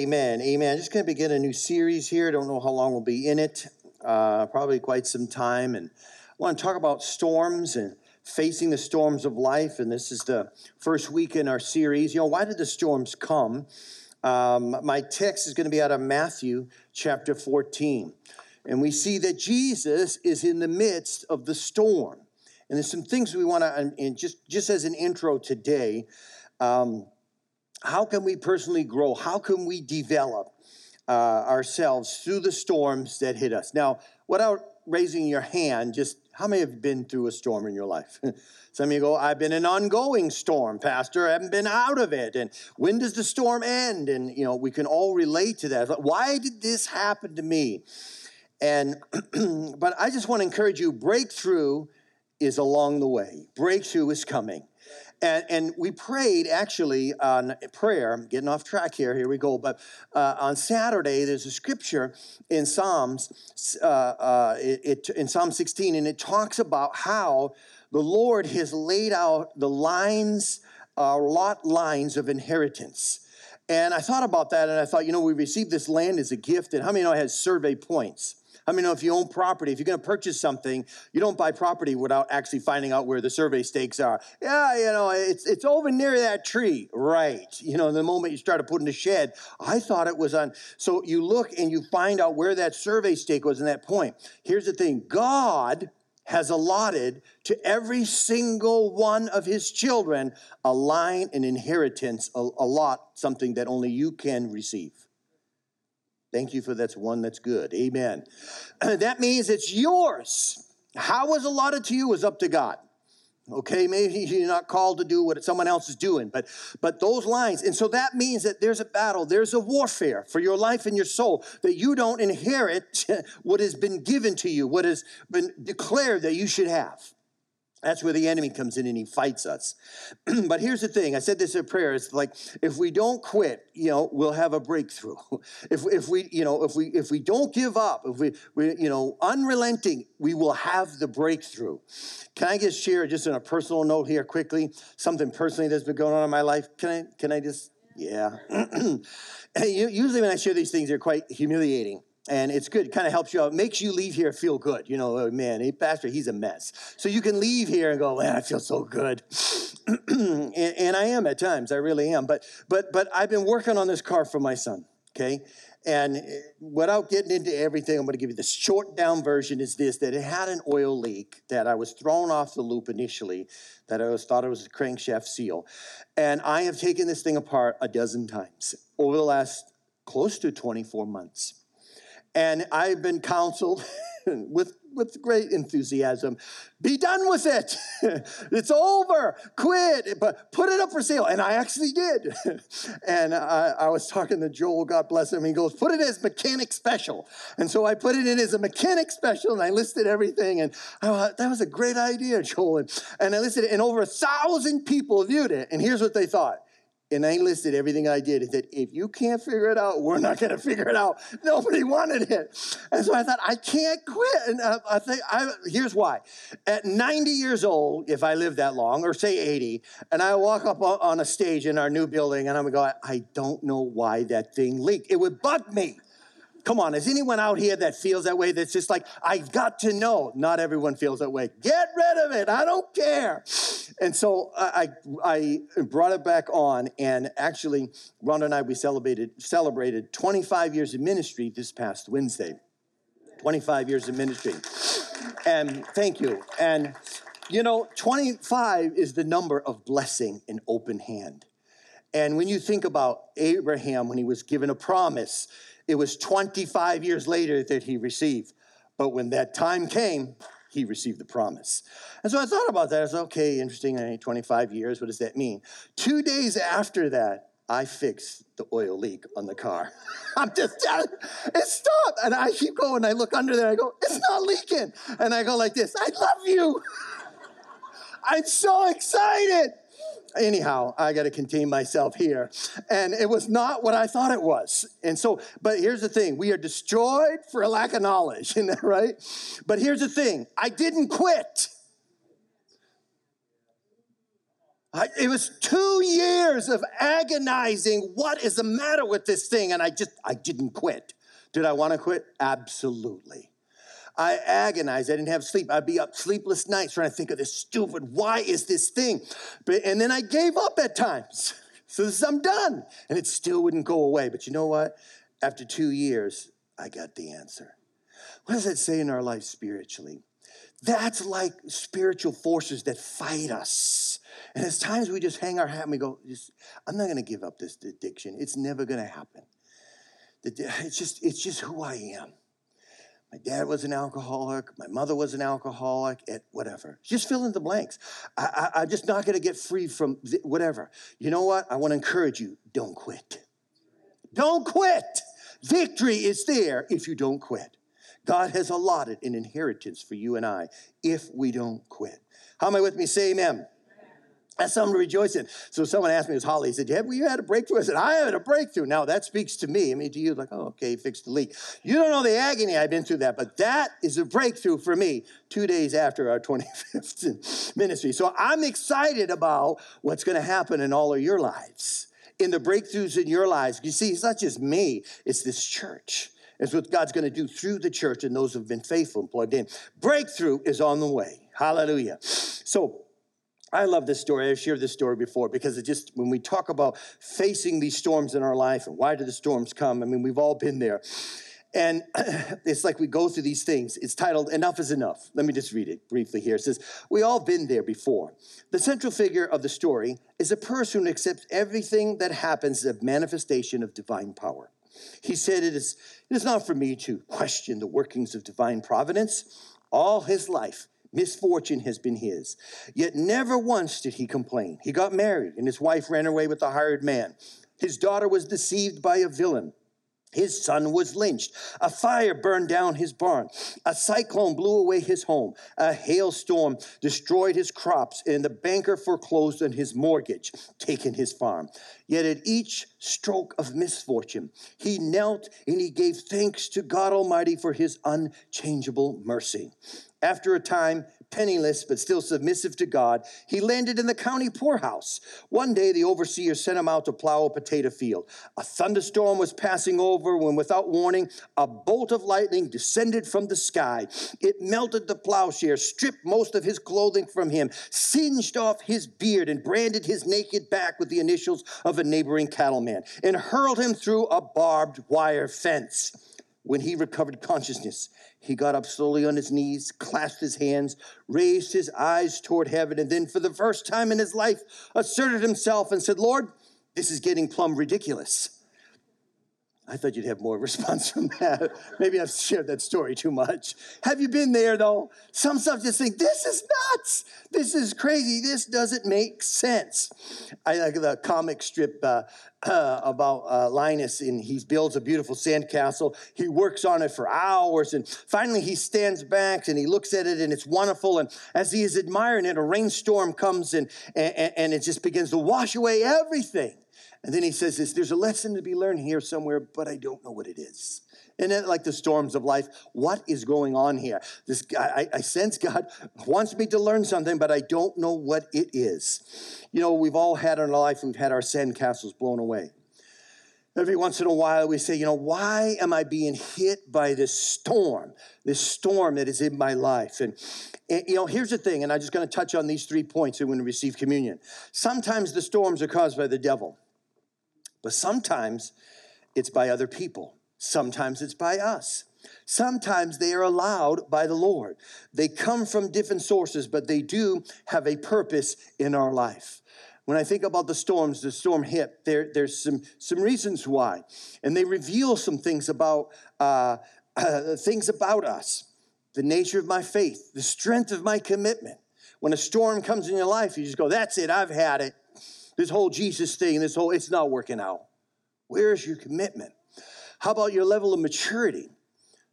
Amen. Amen. Just going to begin a new series here. Don't know how long we'll be in it. Uh, probably quite some time. And I want to talk about storms and facing the storms of life. And this is the first week in our series. You know, why did the storms come? Um, my text is going to be out of Matthew chapter 14. And we see that Jesus is in the midst of the storm. And there's some things we want to, and just, just as an intro today, um, how can we personally grow? How can we develop uh, ourselves through the storms that hit us? Now, without raising your hand, just how many have been through a storm in your life? Some of you go, I've been an ongoing storm, Pastor. I haven't been out of it. And when does the storm end? And, you know, we can all relate to that. Why did this happen to me? And, but I just want to encourage you breakthrough is along the way, breakthrough is coming. And, and we prayed actually on prayer. I'm getting off track here. Here we go. But uh, on Saturday, there's a scripture in Psalms, uh, uh, it, it, in Psalm 16, and it talks about how the Lord has laid out the lines, uh, lot lines of inheritance. And I thought about that, and I thought, you know, we received this land as a gift, and how many know it has survey points? I mean, if you own property, if you're going to purchase something, you don't buy property without actually finding out where the survey stakes are. Yeah, you know, it's it's over near that tree, right? You know, the moment you started putting the shed, I thought it was on. So you look and you find out where that survey stake was in that point. Here's the thing: God has allotted to every single one of his children a line, an inheritance, a, a lot, something that only you can receive. Thank you for that's one that's good. Amen. that means it's yours. How was allotted to you is up to God. Okay, maybe you're not called to do what someone else is doing, but but those lines, and so that means that there's a battle, there's a warfare for your life and your soul that you don't inherit what has been given to you, what has been declared that you should have. That's where the enemy comes in and he fights us. but here's the thing I said this in prayer. It's like if we don't quit, you know, we'll have a breakthrough. if, if we, you know, if we if we don't give up, if we, we, you know, unrelenting, we will have the breakthrough. Can I just share just on a personal note here quickly, something personally that's been going on in my life? Can I can I just yeah. Usually when I share these things, they're quite humiliating and it's good. It kind of helps you out. Makes you leave here feel good. You know, oh, man, pastor, he's a mess. So you can leave here and go, man, I feel so good. and, and, I am at times. I really am. But but but I've been working on this car for my son. Okay. And eh, without getting into everything, I'm going to give you the short down version is this that it had an oil leak that I was thrown off the loop initially, that I was thought it was a crankshaft seal. And I have taken this thing apart a dozen times over the last close to 24 months. And I've been counseled with, with great enthusiasm be done with it. it's over. Quit. But put it up for sale. And I actually did. and I, I, was talking to Joel, God bless him. He goes, put it as mechanic special. And so I put it in as a mechanic special and I listed everything. And I thought, that was a great idea, Joel. And, and I listed it, and over a thousand people viewed it. And here's what they thought and I listed everything I did. and said, if you can't figure it out, we're not going to figure it out. Nobody wanted it. And so I thought, I can't quit. And uh, I think, I, here's why. At 90 years old, if I live that long, or say 80, and I walk up on a stage in our new building and I'm going go, I don't know why that thing leaked. It would bug me. Come on, is anyone out here that feels that way? That's just like, I've got to know. Not everyone feels that way. Get rid of it. I don't care. And so I, I, brought it back on, and actually, Rhonda and I, we celebrated, celebrated 25 years of ministry this past Wednesday. 25 years of ministry. And thank you. And you know, 25 is the number of blessing and open hand. And when you think about Abraham, when he was given a promise, it was 25 years later that he received. But when that time came, he received the promise. And so I thought about that. I was okay, interesting. 25 years, what does that mean? Two days after that, I fixed the oil leak on the car. I'm just it stopped. And I keep going. I look under there. I go, it's not leaking. And I go like this I love you. I'm so excited. Anyhow, I got to contain myself here. And it was not what I thought it was. And so, but here's the thing we are destroyed for a lack of knowledge, isn't that right? But here's the thing I didn't quit. I, it was two years of agonizing. What is the matter with this thing? And I just, I didn't quit. Did I want to quit? Absolutely. I agonized. I didn't have sleep. I'd be up sleepless nights trying to think of this stupid, why is this thing? But, and then I gave up at times. So this, I'm done. And it still wouldn't go away. But you know what? After two years, I got the answer. What does that say in our life spiritually? That's like spiritual forces that fight us. And there's times we just hang our hat and we go, I'm not going to give up this addiction. It's never going to happen. It's just, it's just who I am. My dad was an alcoholic. My mother was an alcoholic. At whatever. Just fill in the blanks. I, I, I'm just not going to get free from whatever. You know what? I want to encourage you. Don't quit. Don't quit. Victory is there if you don't quit. God has allotted an inheritance for you and I if we don't quit. How am I with me? Say amen. That's something to rejoice in. So someone asked me, it was Holly, he said, Have you had a breakthrough? I said, I had a breakthrough. Now that speaks to me. I mean, to you, like, oh, okay, fixed the leak. You don't know the agony I've been through that, but that is a breakthrough for me two days after our 25th ministry. So I'm excited about what's going to happen in all of your lives, in the breakthroughs in your lives. You see, it's not just me, it's this church. It's what God's going to do through the church and those who've been faithful and plugged in. Breakthrough is on the way. Hallelujah. So, I love this story. I've shared this story before because it just, when we talk about facing these storms in our life and why do the storms come, I mean, we've all been there. And it's like we go through these things. It's titled Enough is Enough. Let me just read it briefly here. It says, We all been there before. The central figure of the story is a person who accepts everything that happens as a manifestation of divine power. He said, it is, it is not for me to question the workings of divine providence. All his life, Misfortune has been his. Yet never once did he complain. He got married, and his wife ran away with a hired man. His daughter was deceived by a villain. His son was lynched. A fire burned down his barn. A cyclone blew away his home. A hailstorm destroyed his crops, and the banker foreclosed on his mortgage, taking his farm. Yet at each stroke of misfortune, he knelt and he gave thanks to God Almighty for his unchangeable mercy. After a time, penniless but still submissive to God, he landed in the county poorhouse. One day, the overseer sent him out to plow a potato field. A thunderstorm was passing over when, without warning, a bolt of lightning descended from the sky. It melted the plowshare, stripped most of his clothing from him, singed off his beard, and branded his naked back with the initials of a neighboring cattleman, and hurled him through a barbed wire fence. When he recovered consciousness, he got up slowly on his knees, clasped his hands, raised his eyes toward heaven, and then, for the first time in his life, asserted himself and said, Lord, this is getting plumb ridiculous. I thought you'd have more response from that. Maybe I've shared that story too much. Have you been there though? Some stuff just think, this is nuts. This is crazy. This doesn't make sense. I like the comic strip uh, uh, about uh, Linus, and he builds a beautiful sandcastle. He works on it for hours, and finally he stands back and he looks at it, and it's wonderful. And as he is admiring it, a rainstorm comes and, and, and it just begins to wash away everything. And then he says this there's a lesson to be learned here somewhere, but I don't know what it is. And then, like the storms of life, what is going on here? This I, I sense God wants me to learn something, but I don't know what it is. You know, we've all had in our life, we've had our sand castles blown away. Every once in a while, we say, you know, why am I being hit by this storm, this storm that is in my life? And, and you know, here's the thing, and I'm just going to touch on these three points when we receive communion. Sometimes the storms are caused by the devil. But sometimes it's by other people, sometimes it's by us. Sometimes they are allowed by the Lord. They come from different sources, but they do have a purpose in our life. When I think about the storms, the storm hit, there, there's some, some reasons why. And they reveal some things about uh, uh, things about us, the nature of my faith, the strength of my commitment. When a storm comes in your life, you just go, that's it, I've had it. This whole Jesus thing, this whole, it's not working out. Where's your commitment? How about your level of maturity?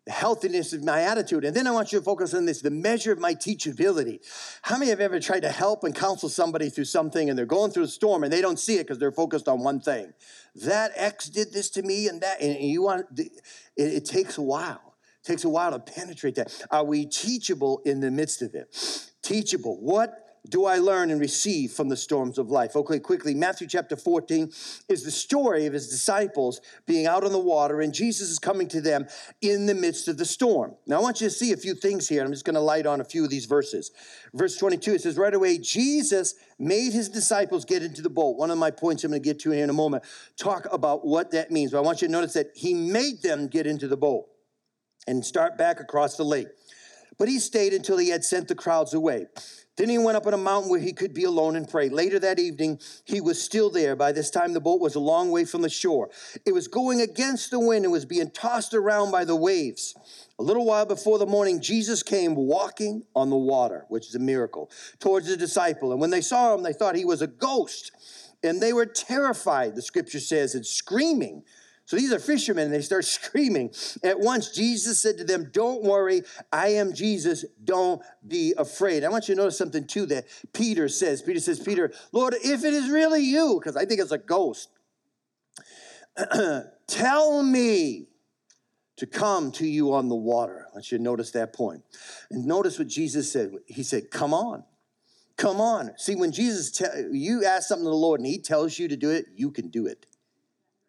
the healthiness of my attitude. And then I want you to focus on this the measure of my teachability. How many have ever tried to help and counsel somebody through something and they're going through a storm and they don't see it because they're focused on one thing? That X did this to me and that, and you want, it, it takes a while. It takes a while to penetrate that. Are we teachable in the midst of it? Teachable. What do I learn and receive from the storms of life? Okay, quickly, Matthew chapter 14 is the story of his disciples being out on the water, and Jesus is coming to them in the midst of the storm. Now, I want you to see a few things here. I'm just going to light on a few of these verses. Verse 22, it says, Right away, Jesus made his disciples get into the boat. One of my points I'm going to get to here in a moment, talk about what that means. But I want you to notice that he made them get into the boat and start back across the lake. But he stayed until he had sent the crowds away. Then he went up on a mountain where he could be alone and pray. Later that evening, he was still there. By this time, the boat was a long way from the shore. It was going against the wind and was being tossed around by the waves. A little while before the morning, Jesus came walking on the water, which is a miracle, towards the disciple. And when they saw him, they thought he was a ghost. And they were terrified, the scripture says, and screaming. So these are fishermen, and they start screaming. At once, Jesus said to them, Don't worry, I am Jesus. Don't be afraid. I want you to notice something too that Peter says. Peter says, Peter, Lord, if it is really you, because I think it's a ghost, tell me to come to you on the water. I want you to notice that point. And notice what Jesus said. He said, Come on. Come on. See, when Jesus, te- you ask something to the Lord and he tells you to do it, you can do it.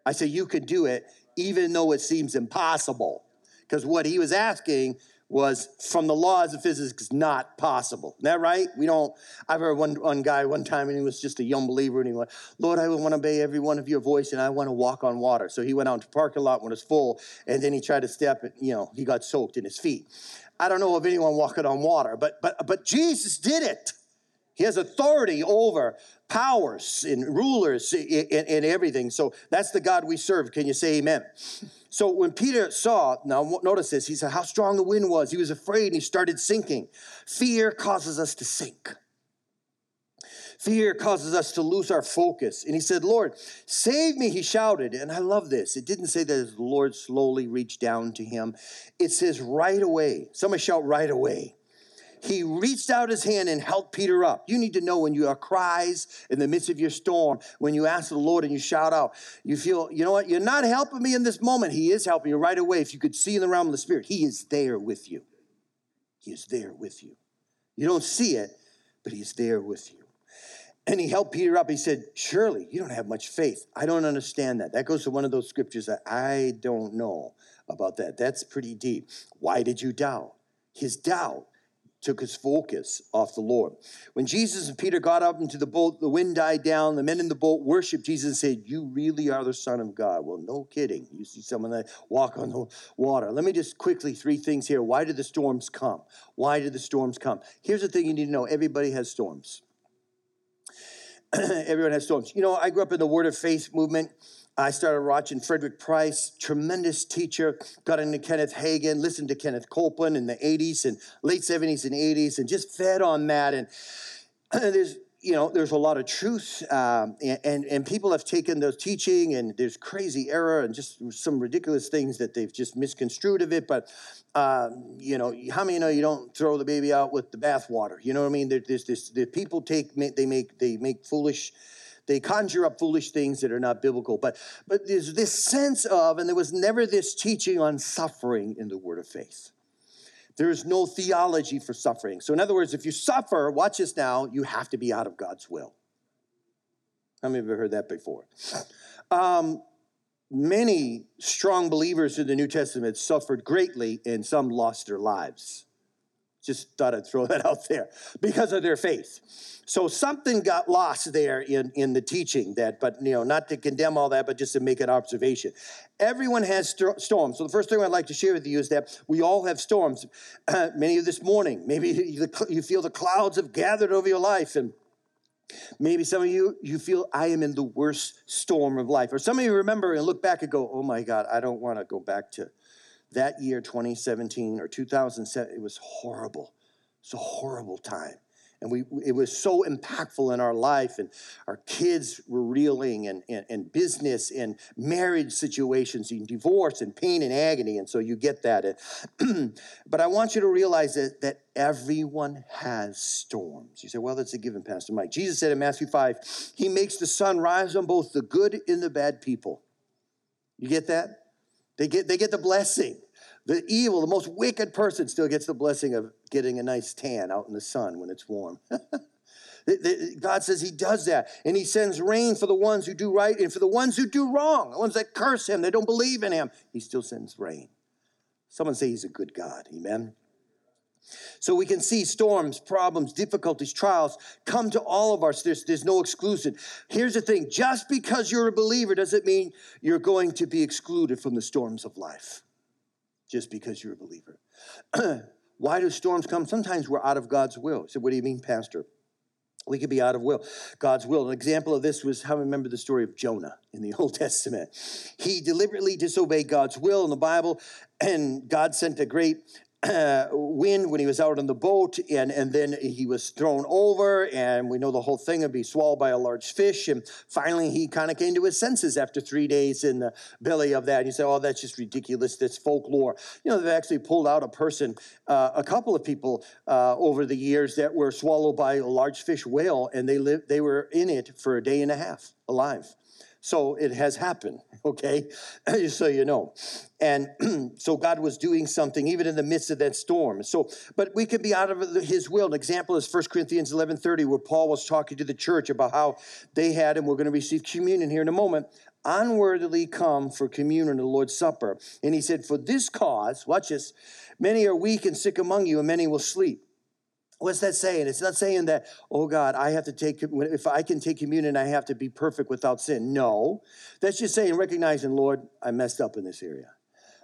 I say, You can do it, even though it seems impossible. Because what he was asking was from the laws of physics not possible. Isn't that right? We don't, I've heard one, one guy one time and he was just a young believer and he went, Lord, I want to obey every one of your voice and I want to walk on water. So he went out to the parking lot when it was full and then he tried to step and, you know, he got soaked in his feet. I don't know of anyone walking on water, but, but, but Jesus did it. He has authority over powers and rulers and, everything. So that's the God we serve. Can you say amen? So when Peter saw, now notice this, he said how strong the wind was. He was afraid and he started sinking. Fear causes us to sink. Fear causes us to lose our focus. And he said, Lord, save me, he shouted. And I love this. It didn't say that the Lord slowly reached down to him, it says right away. Somebody shout right away he reached out his hand and helped Peter up. You need to know when you are cries in the midst of your storm, when you ask the Lord and you shout out, you feel, you know what, you're not helping me in this moment. He is helping you right away. If you could see in the realm of the Spirit, He is there with you. He is there with you. You don't see it, but He's there with you. And he helped Peter up. He said, Surely you don't have much faith. I don't understand that. That goes to one of those scriptures that I don't know about that. That's pretty deep. Why did you doubt? His doubt took his focus off the Lord. When Jesus and Peter got up into the boat, the wind died down. The men in the boat worshiped Jesus and said, You really are the Son of God. Well, no kidding. You see someone that walk on the water. Let me just quickly, three things here. Why did the storms come? Why did the storms come? Here's the thing you need to know everybody has storms. Everyone has storms. You know, I grew up in the Word of Faith movement. I started watching Frederick Price, tremendous teacher, got into Kenneth Hagin, listened to Kenneth Copeland in the 80s and late 70s and 80s, and just fed on that. And there's, you know, there's a lot of truth, um, and, and, and people have taken those teaching, and there's crazy error and just some ridiculous things that they've just misconstrued of it. But um, you know, how many know you don't throw the baby out with the bathwater? You know what I mean? There, there's this. The people take they make they make foolish they conjure up foolish things that are not biblical. But, but there's this sense of, and there was never this teaching on suffering in the Word of Faith. There is no theology for suffering. So, in other words, if you suffer, watch this now, you have to be out of God's will. How many of you have heard that before? Um, many strong believers in the New Testament suffered greatly, and some lost their lives. Just thought I'd throw that out there because of their faith. So something got lost there in, in the teaching that, but you know, not to condemn all that, but just to make an observation. Everyone has st- storms. So the first thing I'd like to share with you is that we all have storms. Uh, many of this morning, maybe you, you feel the clouds have gathered over your life and Maybe some of you, you feel I am in the worst storm of life. Or some of you remember and look back and go, oh my God, I don't want to go back to that year, 2017 or 2007. It was horrible. It's a horrible time. And we, it was so impactful in our life, and our kids were reeling, and, and, and business, and marriage situations, and divorce, and pain and agony. And so you get that. but I want you to realize that, that everyone has storms. You say, well, that's a given, Pastor Mike. Jesus said in Matthew 5, He makes the sun rise on both the good and the bad people. You get that? They get, they get the blessing. The evil, the most wicked person still gets the blessing of getting a nice tan out in the sun when it's warm. God says He does that. And He sends rain for the ones who do right and for the ones who do wrong, the ones that curse Him, they don't believe in Him. He still sends rain. Someone say He's a good God. Amen. So we can see storms, problems, difficulties, trials come to all of us. There's, there's no exclusion. Here's the thing just because you're a believer doesn't mean you're going to be excluded from the storms of life just because you're a believer. Why do storms come? Sometimes we're out of God's will. So, what do you mean, Pastor? We could be out of will, God's will. An example of this was how I remember the story of Jonah in the Old Testament. He deliberately disobeyed God's will in the Bible, and God sent a great uh, wind when he was out on the boat, and, and then he was thrown over, and we know the whole thing would be swallowed by a large fish. And finally, he kind of came to his senses after three days in the belly of that. And you say, Oh, that's just ridiculous. That's folklore. You know, they've actually pulled out a person, uh, a couple of people uh, over the years that were swallowed by a large fish whale, and they lived, they were in it for a day and a half alive. So it has happened, okay? So you know. And so God was doing something even in the midst of that storm. So, but we could be out of his will. An example is 1 Corinthians 11:30, where Paul was talking to the church about how they had, and we're going to receive communion here in a moment, unworthily come for communion the Lord's Supper. And he said, For this cause, watch this, many are weak and sick among you, and many will sleep. What's that saying? It's not saying that, oh God, I have to take, if I can take communion, I have to be perfect without sin. No. That's just saying, recognizing, Lord, I messed up in this area.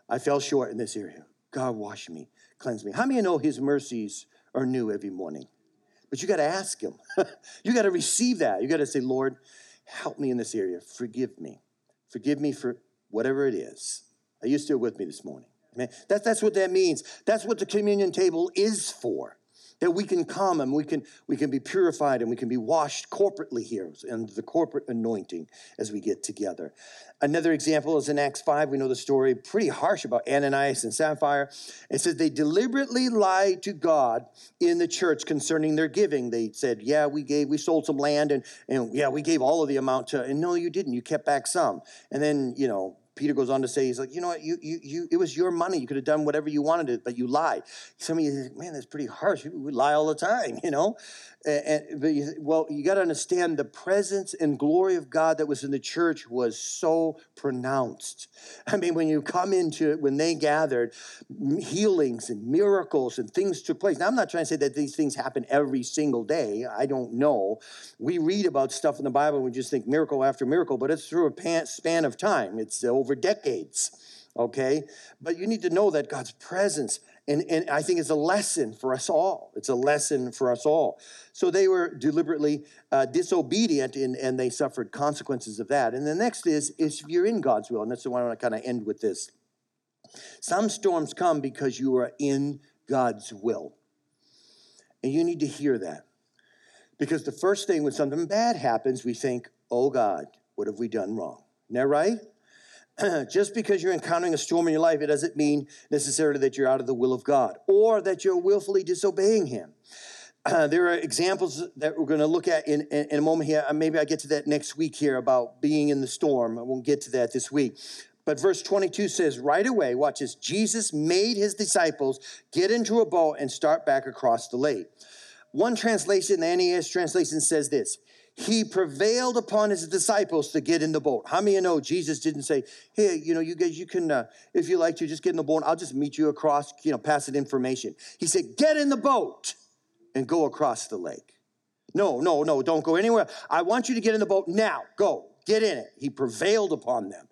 I fell short in this area. God, wash me, cleanse me. How many know his mercies are new every morning? But you got to ask him. you got to receive that. You got to say, Lord, help me in this area. Forgive me. Forgive me for whatever it is. Are you still with me this morning? Man, that, that's what that means. That's what the communion table is for that we can come and we can we can be purified and we can be washed corporately here and the corporate anointing as we get together. Another example is in acts 5 we know the story pretty harsh about ananias and sapphira it says they deliberately lied to god in the church concerning their giving. They said yeah we gave we sold some land and and yeah we gave all of the amount to and no you didn't. You kept back some. And then you know Peter goes on to say, he's like, you know what, you, you, you, it was your money. You could have done whatever you wanted to, but you lied. Some of you think, man, that's pretty harsh. We lie all the time, you know? And, but you, well, you got to understand the presence and glory of God that was in the church was so pronounced. I mean, when you come into it, when they gathered, healings and miracles and things took place. Now, I'm not trying to say that these things happen every single day. I don't know. We read about stuff in the Bible and we just think miracle after miracle, but it's through a span of time. It's over decades okay? But you need to know that God's presence and, and I think it's a lesson for us all. It's a lesson for us all. So they were deliberately uh, disobedient and, and they suffered consequences of that. And the next is, is if you're in God's will, and that's the one I want to kind of end with this. Some storms come because you are in God's will. And you need to hear that. Because the first thing when something bad happens, we think, oh God, what have we done wrong? Isn't that right? just because you're encountering a storm in your life, it doesn't mean necessarily that you're out of the will of God or that you're willfully disobeying Him. Uh, there are examples that we're going to look at in, in, in, a moment here. Uh, maybe I get to that next week here about being in the storm. I won't get to that this week. But verse 22 says, right away, watch this Jesus made his disciples get into a boat and start back across the lake. One translation, the NAS translation says this he prevailed upon his disciples to get in the boat. How many of you know Jesus didn't say, hey, you know, you guys, you can, uh, if you like to, just get in the boat. I'll just meet you across, you know, pass it information. He said, get in the boat and go across the lake. No, no, no, don't go anywhere. I want you to get in the boat now. Go, get in it. He prevailed upon them.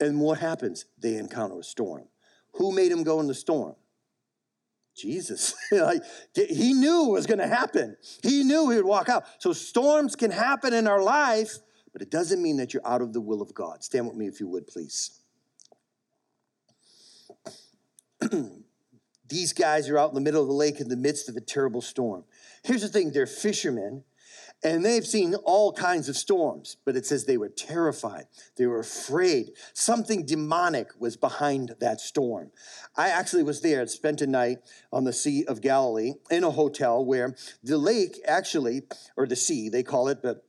And what happens? They encounter a storm. Who made him go in the storm? Jesus. like, he knew it was going to happen. He knew he would walk out. So storms can happen in our life, but it doesn't mean that you're out of the will of God. Stand with me if you would, please. these guys are out in the middle of the lake in the midst of a terrible storm. Here's the thing they're fishermen and they've seen all kinds of storms, but it says they were terrified. They were afraid. Something demonic was behind that storm. I actually was there, and spent a night on the Sea of Galilee in a hotel where the lake actually, or the sea, they call it, but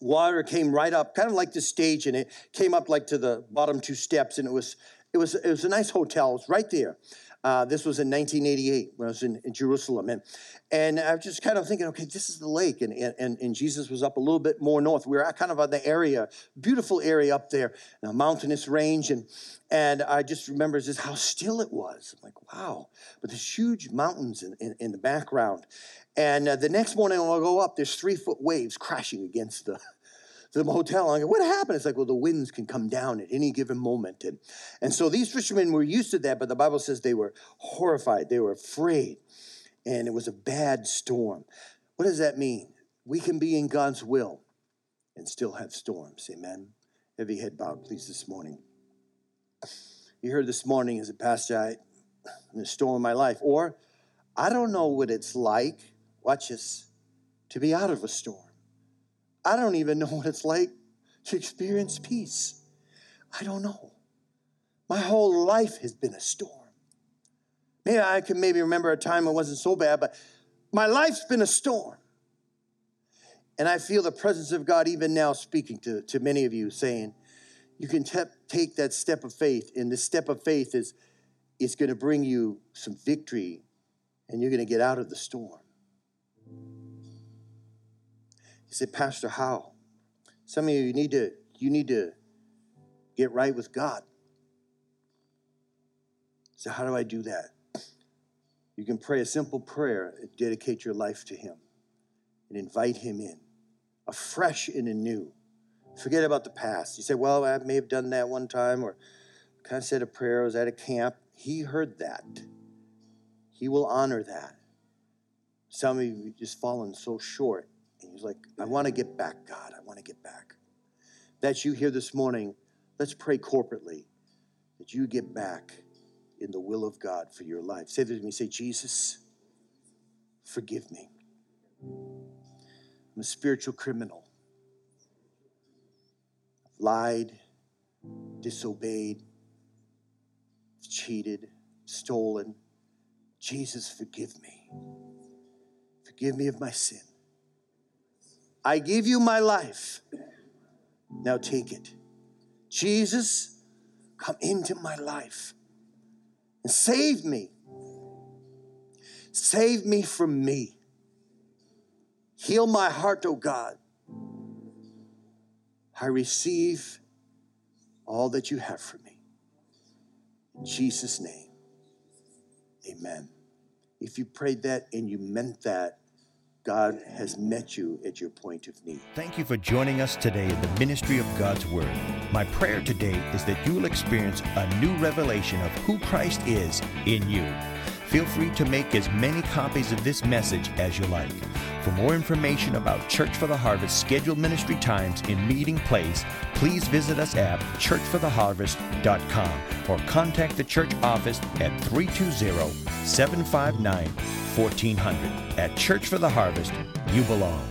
water came right up, kind of like the stage, and it came up like to the bottom two steps, and it was it was it was a nice hotel. It was right there. Uh, this was in 1988 when I was in, in, Jerusalem. And, and I was just kind of thinking, okay, this is the lake. And, and, and Jesus was up a little bit more north. We were kind of on the area, beautiful area up there, a mountainous range. And, and I just remember just how still it was. I'm like, wow. But there's huge mountains in, in, in the background. And uh, the next morning when I go up, there's three foot waves crashing against the, the hotel. I go, what happened? It's like, well, the winds can come down at any given moment. And, and so these fishermen were used to that, but the Bible says they were horrified, they were afraid, and it was a bad storm. What does that mean? We can be in God's will and still have storms. Amen. Heavy head bowed, please, this morning. You heard this morning as a pastor, I, in a storm in my life, or I don't know what it's like, watch this, to be out of a storm. I don't even know what it's like to experience peace. I don't know. My whole life has been a storm. Maybe I can maybe remember a time it wasn't so bad, but my life's been a storm. And I feel the presence of God even now speaking to, to many of you, saying, you can te- take that step of faith, and this step of faith is, is going to bring you some victory, and you're going to get out of the storm. You say, Pastor, how? Some of you need to you need to get right with God. So how do I do that? You can pray a simple prayer dedicate your life to Him and invite Him in, afresh and anew. Forget about the past. You say, Well, I may have done that one time, or kind of said a prayer, I was at a camp. He heard that. He will honor that. Some of you just fallen so short. He's like, I want to get back, God. I want to get back. That's you here this morning. Let's pray corporately that you get back in the will of God for your life. Say this to me. Say, Jesus, forgive me. I'm a spiritual criminal. I've lied, disobeyed, cheated, stolen. Jesus, forgive me. Forgive me of my sin. I give you my life. Now take it. Jesus, come into my life and save me. Save me from me. Heal my heart, O oh God. I receive all that you have for me. In Jesus' name, amen. If you prayed that and you meant that, God has met you at your point of need. Thank you for joining us today in the ministry of God's Word. My prayer today is that you will experience a new revelation of who Christ is in you. Feel free to make as many copies of this message as you like. For more information about Church for the Harvest scheduled ministry times and meeting place, please visit us at churchfortheharvest.com or contact the church office at 320 759 1400. At Church for the Harvest, you belong.